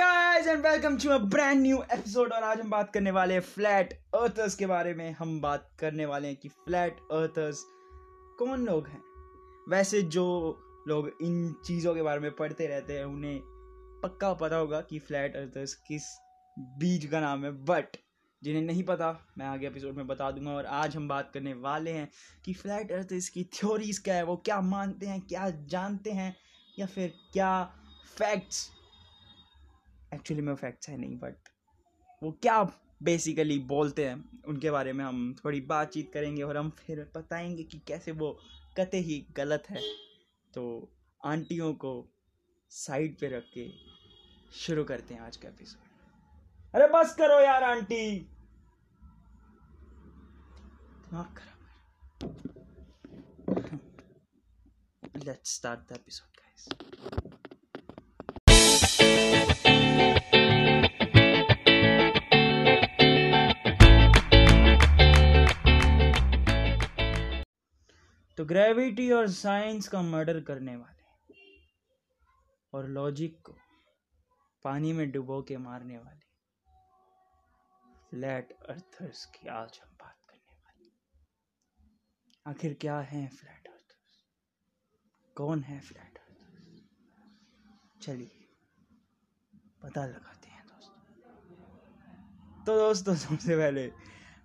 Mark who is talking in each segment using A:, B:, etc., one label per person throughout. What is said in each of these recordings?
A: Guys and welcome to a brand new episode और आज हम बात करने वाले हैं फ्लैट अर्थर्स के बारे में। हम बात करने वाले हैं कि फ्लैट अर्थर्स कौन लोग हैं? वैसे जो लोग इन चीज़ों के बारे में पढ़ते रहते हैं, उन्हें पक्का पता होगा कि फ्लैट अर्थर्स किस बीज का नाम है। बट जिन्हें नहीं पता, मैं आगे एपिसोड में बता दूँगा, और आज हम बात करने वाले हैं कि फ्लैट अर्थर्स की थ्योरीज क्या है, वो क्या मानते हैं, क्या जानते हैं, या फिर क्या फैक्ट्स एक्चुअली में फैक्ट्स है नहीं बट वो क्या बेसिकली बोलते हैं, उनके बारे में हम थोड़ी बातचीत करेंगे और हम फिर बताएँगे कि कैसे वो कते ही गलत है। तो आंटियों को साइड पे रख के शुरू करते हैं आज का एपिसोड अरे बस करो यार आंटी। दिमाग खराब let's start the episode guys gravity और साइंस का मर्डर करने वाले और लॉजिक को पानी में डुबो के मारने वाले फ्लैट अर्थर्स की आज हम बात करने वाले आखिर क्या है फ्लैट अर्थर्स कौन है फ्लैट अर्थर्स चलिए, पता लगाते हैं दोस्तों। तो दोस्तों, सबसे पहले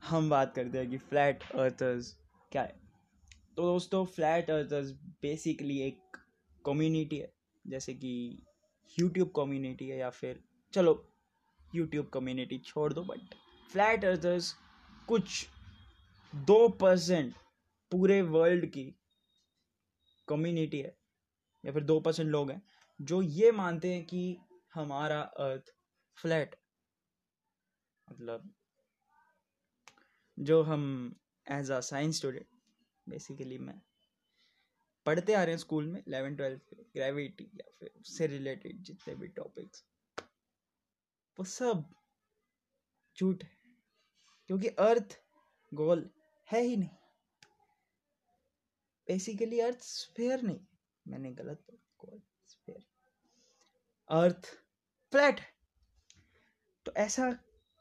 A: हम बात करते हैं कि फ्लैट अर्थर्स क्या है। तो दोस्तों फ्लैट अर्थर्स बेसिकली एक कम्युनिटी है। जैसे कि यूट्यूब कम्युनिटी है या फिर, चलो यूट्यूब कम्युनिटी छोड़ दो बट फ्लैट अर्थर्स कुछ दो परसेंट पूरे वर्ल्ड की कम्युनिटी है, या फिर दो परसेंट लोग हैं, जो ये मानते हैं कि हमारा अर्थ फ्लैट मतलब जो हम as a science student basically मैं पढ़ते आ रहे हैं स्कूल में इलेवन ट्वेल्थ ग्रेविटी या फिर उससे रिलेटेड जितने भी टॉपिक्स वो सब झूठ है, क्योंकि अर्थ गोल है ही नहीं। बेसिकली अर्थ स्फेयर नहीं, मैंने गलत गोल स्फेयर अर्थ फ्लैट तो ऐसा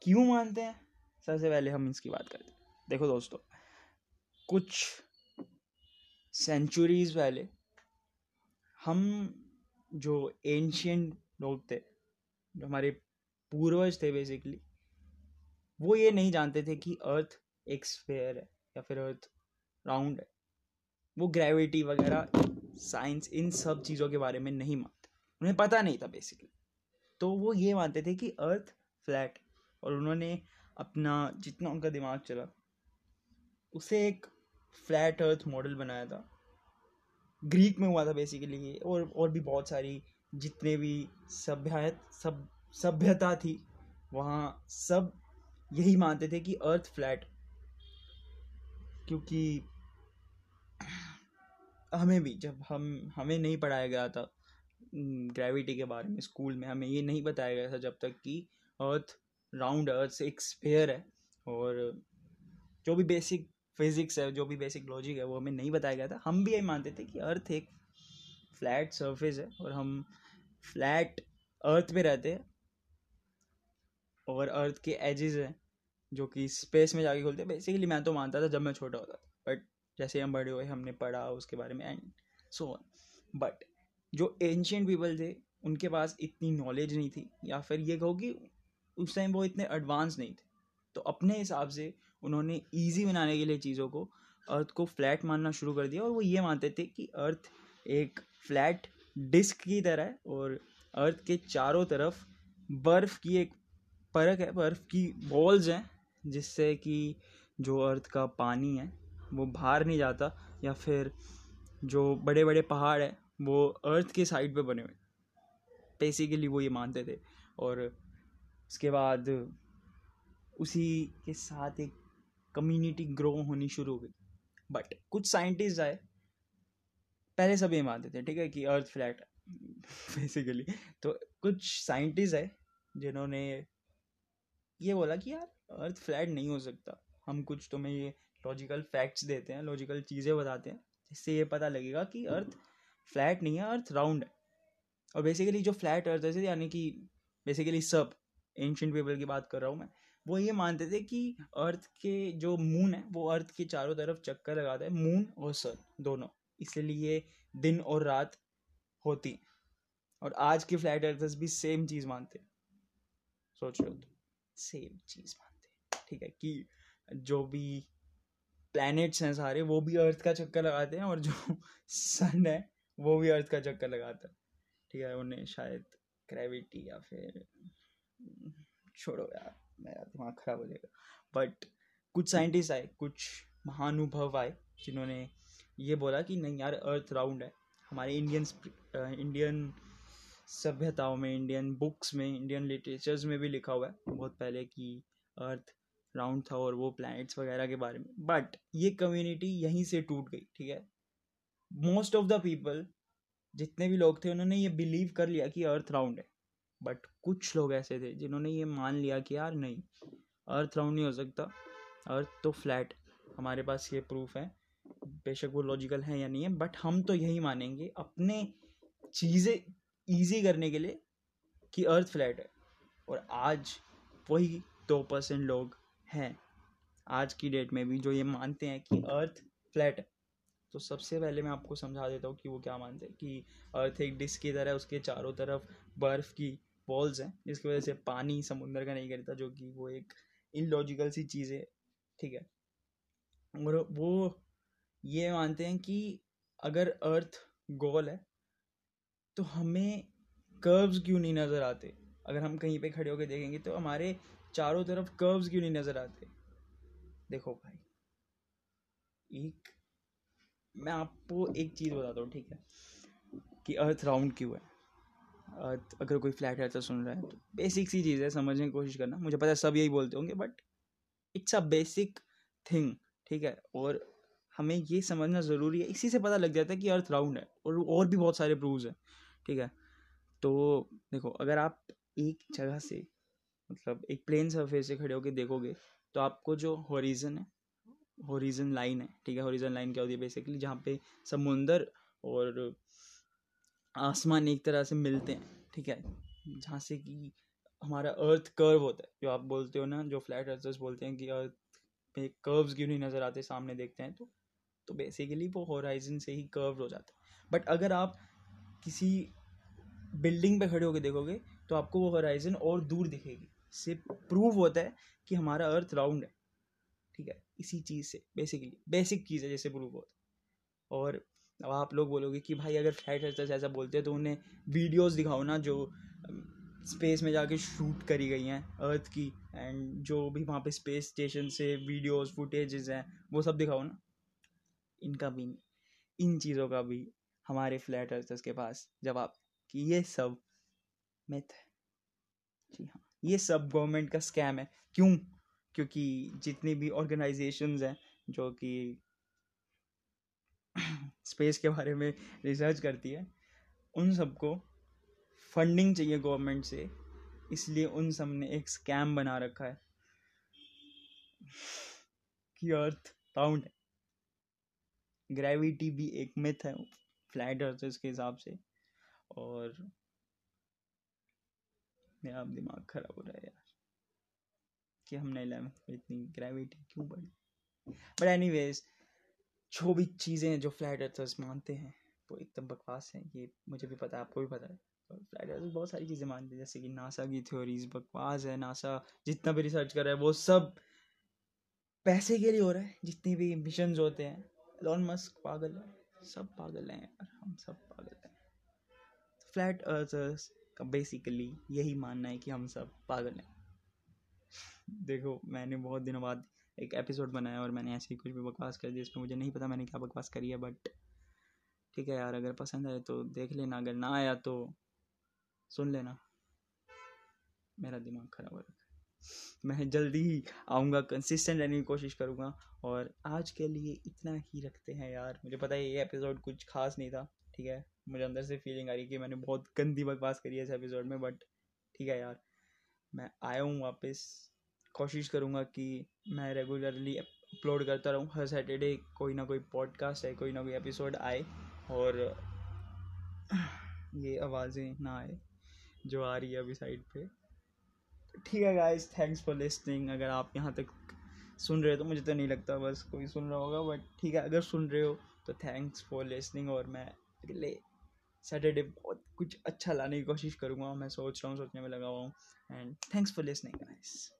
A: क्यों मानते हैं? सबसे पहले हम इसकी बात करते हैं। देखो दोस्तों, कुछ सेंचुरीज पहले, हम जो एंशियंट लोग थे, जो हमारे पूर्वज थे बेसिकली वो ये नहीं जानते थे कि अर्थ एक स्फेयर है या फिर अर्थ राउंड है। वो ग्रेविटी वगैरह साइंस इन सब चीज़ों के बारे में नहीं मानते। उन्हें पता नहीं था बेसिकली तो वो ये मानते थे कि अर्थ फ्लैट और उन्होंने अपना जितना उनका दिमाग चला, उसे एक फ्लैट अर्थ मॉडल बनाया था। ग्रीक में हुआ था बेसिकली ये, और और भी बहुत सारी, जितने भी सभ्य सब, सभ्यता थी, वहाँ सब यही मानते थे कि अर्थ फ्लैट, क्योंकि हमें भी, जब हम, हमें नहीं पढ़ाया गया था ग्रेविटी के बारे में स्कूल में, हमें ये नहीं बताया गया था जब तक कि अर्थ राउंड अर्थ एक स्पेयर है, और जो भी बेसिक फिजिक्स है, जो भी बेसिक लॉजिक है, वो हमें नहीं बताया गया था। हम भी यही मानते थे कि अर्थ एक फ्लैट सरफेस है और हम फ्लैट अर्थ पे रहते हैं और अर्थ के एजेस हैं, जो कि स्पेस में जाके खुलते हैं। बेसिकली मैं तो मानता था जब मैं छोटा होता था बट जैसे हम बड़े हुए, हमने पढ़ा उसके बारे में एंड सो ऑन बट जो एंशियंट पीपल थे, उनके पास इतनी नॉलेज नहीं थी, या फिर ये कहो कि उस टाइम वो इतने एडवांस नहीं थे। तो अपने हिसाब से उन्होंने ईजी बनाने के लिए चीज़ों को अर्थ को फ्लैट मानना शुरू कर दिया और वो ये मानते थे कि अर्थ एक फ्लैट डिस्क की तरह है और अर्थ के चारों तरफ़ बर्फ़ की एक परख है, बर्फ़ की बॉल्स हैं, जिससे कि जो अर्थ का पानी है, वो बाहर नहीं जाता या फिर जो बड़े बड़े पहाड़ हैं, वो अर्थ के साइड पे बने हुए। बेसिकली वो ये मानते थे और उसके बाद उसी के साथ एक कम्युनिटी ग्रो होनी शुरू हो गई। बट कुछ साइंटिस्ट आए, पहले सब ये मानते थे ठीक है, कि अर्थ फ्लैट बेसिकली तो कुछ साइंटिस्ट है जिन्होंने ये बोला कि यार अर्थ फ्लैट नहीं हो सकता। हम कुछ तुम्हें ये लॉजिकल फैक्ट्स देते हैं लॉजिकल चीज़ें बताते हैं, जिससे ये पता लगेगा कि अर्थ फ्लैट नहीं है अर्थ राउंड है। और बेसिकली जो फ्लैट अर्थ है, यानी कि बेसिकली सब एंशंट पीपल की बात कर रहा हूँ मैं वो ये मानते थे कि अर्थ के जो मून है, वो अर्थ के चारों तरफ़ चक्कर लगाता है। मून और सन दोनों, इसलिए दिन और रात होती। और आज के फ्लैट अर्थर्स भी सेम चीज़ मानते सोच लो तो? सेम चीज़ मानते ठीक है कि जो भी प्लैनेट्स हैं सारे, वो भी अर्थ का चक्कर लगाते हैं और जो सन है, वो भी अर्थ का चक्कर लगाता है। ठीक है, उन्हें शायद ग्रेविटी या फिर, छोड़ो यार। मेरा दिमाग खराब हो जाएगा। बट कुछ साइंटिस्ट आए, कुछ महानुभव आए, जिन्होंने ये बोला कि नहीं यार अर्थ राउंड है। हमारे इंडियन इंडियन सभ्यताओं में इंडियन बुक्स में इंडियन लिटरेचर्स में भी लिखा हुआ है बहुत पहले कि अर्थ राउंड था और वो प्लैनेट्स वगैरह के बारे में। बट ये कम्युनिटी यहीं से टूट गई, ठीक है? मोस्ट ऑफ़ द पीपल जितने भी लोग थे, उन्होंने ये बिलीव कर लिया कि अर्थ राउंड है। बट कुछ लोग ऐसे थे जिन्होंने ये मान लिया कि यार नहीं अर्थ राउंड नहीं हो सकता। अर्थ तो फ्लैट हमारे पास ये प्रूफ है। बेशक वो लॉजिकल है या नहीं है बट हम तो यही मानेंगे अपने चीज़ें ईजी करने के लिए कि अर्थ फ्लैट है। और आज वही दो परसेंट लोग हैं, आज की डेट में भी जो ये मानते हैं कि अर्थ फ्लैट है। तो सबसे पहले मैं आपको समझा देता हूँ कि वो क्या मानते हैं कि अर्थ एक डिस्क की तरह उसके चारों तरफ़ बर्फ़ की वॉल्स हैं, जिसकी वजह से पानी समुद्र का नहीं गिरता, जो कि वो एक इलॉजिकल सी चीज़ है, ठीक है? और वो ये मानते हैं कि अगर अर्थ गोल है तो हमें कर्व्स क्यों नहीं नज़र आते? अगर हम कहीं पे खड़े होकर देखेंगे तो हमारे चारों तरफ़ कर्व्स क्यों नहीं नज़र आते? देखो भाई, एक, मैं आपको एक चीज़ बताता हूँ, ठीक है? कि अर्थ राउंड क्यों है? अगर कोई फ्लैट अर्थ सुन रहा है तो बेसिक सी चीज़ है, समझने की कोशिश करना। मुझे पता है सब यही बोलते होंगे but it's a basic thing ठीक है? और हमें ये समझना ज़रूरी है। इसी से पता लग जाता है कि अर्थ राउंड है, और और भी बहुत सारे प्रूव्स हैं, ठीक है? तो देखो, अगर आप एक जगह से मतलब एक प्लेन सरफेस से खड़े होकर देखोगे तो आपको जो हॉरिजन है हॉरिजन लाइन है, ठीक है? हॉरिजन लाइन क्या होती है बेसिकली जहाँ पे समुंदर और आसमान एक तरह से मिलते हैं, ठीक है? जहाँ से कि हमारा अर्थ कर्व होता है, जो आप बोलते हो ना, जो फ्लैट अर्थर्स बोलते हैं कि अर्थ पे कर्व्स क्यों नहीं नज़र आते, सामने देखते हैं तो तो बेसिकली वो होराइजन से ही कर्व हो जाता है। बट अगर आप किसी बिल्डिंग पे खड़े होकर देखोगे तो आपको वो होराइजन और दूर दिखेगी। से प्रूव होता है कि हमारा अर्थ राउंड है, ठीक है? इसी चीज़ से बेसिकली बेसिक चीज़ है जैसे प्रूव होता है। और अब आप लोग बोलोगे कि भाई अगर फ़्लाइट अर्चर्स ऐसा बोलते हैं तो उन्हें वीडियोस दिखाओ ना जो स्पेस में जाके शूट करी गई हैं अर्थ की एंड जो भी वहाँ पे स्पेस स्टेशन से वीडियोस फुटेजेस हैं, वो सब दिखाओ ना। इनका भी इन चीज़ों का भी हमारे फ्लैट अर्थर्स के पास जवाब। कि ये सब मिथ है। जी हाँ ये सब गवर्नमेंट का स्कैम है। क्यों? क्योंकि जितनी भी ऑर्गेनाइजेशंस हैं, जो कि स्पेस के बारे में रिसर्च करती है। उन सबको फंडिंग चाहिए गवर्नमेंट से, इसलिए उन सबने एक स्कैम बना रखा है। कि अर्थ राउंड है। ग्रेविटी भी एक मिथ है फ्लैट अर्थ के हिसाब से। और मेरा दिमाग खराब हो रहा है यार। कि हमने इलेवेंथ में इतनी ग्रेविटी क्यों बढ़ी? बट एनी वेज जो भी चीज़ें जो फ्लैट अर्थर्स मानते हैं, वो एकदम बकवास हैं, ये मुझे भी पता है, आपको भी पता है। फ्लैट अर्थर्स बहुत सारी चीज़ें मानते हैं, जैसे कि नासा की थ्योरीज बकवास है नासा, जितना भी रिसर्च कर रहा है, वो सब पैसे के लिए हो रहा है, जितने भी मिशन होते हैं। लॉन मस्क पागल है, सब पागल हैं यार, हम सब पागल हैं। फ्लैट अर्थर्स का बेसिकली यही मानना है कि हम सब पागल हैं। देखो, मैंने बहुत दिनों बाद एक एपिसोड बनाया और मैंने ऐसे ही कुछ भी बकवास कर दिया इसमें मुझे नहीं पता मैंने क्या बकवास करी है बट ठीक है यार, अगर पसंद आए तो देख लेना, अगर ना आया तो सुन लेना। मेरा दिमाग ख़राब हो रखा है। मैं जल्दी ही आऊँगा कंसिस्टेंट रहने की कोशिश करूँगा, और आज के लिए इतना ही रखते हैं यार। मुझे पता है ये एपिसोड कुछ खास नहीं था, ठीक है? मुझे अंदर से फीलिंग आ रही कि मैंने बहुत गंदी बकवास करी है इस एपिसोड में बट ठीक है यार। मैं आया हूँ वापस। कोशिश करूँगा कि मैं रेगुलरली अपलोड करता रहूँ। हर सैटरडे कोई ना कोई पॉडकास्ट है, कोई ना कोई एपिसोड आए और ये आवाज़ें ना आए जो आ रही है अभी साइड पे। तो ठीक है गाइस थैंक्स फॉर लिसनिंग अगर आप यहाँ तक सुन रहे हो तो मुझे तो नहीं लगता बस कोई सुन रहा होगा बट ठीक है, अगर सुन रहे हो तो थैंक्स फॉर लिसनिंग और मैं अगले सैटरडे बहुत कुछ अच्छा लाने की कोशिश करूँगा। मैं सोच रहा हूँ, सोचने में लगा हुआ हूँ। And thanks for listening guys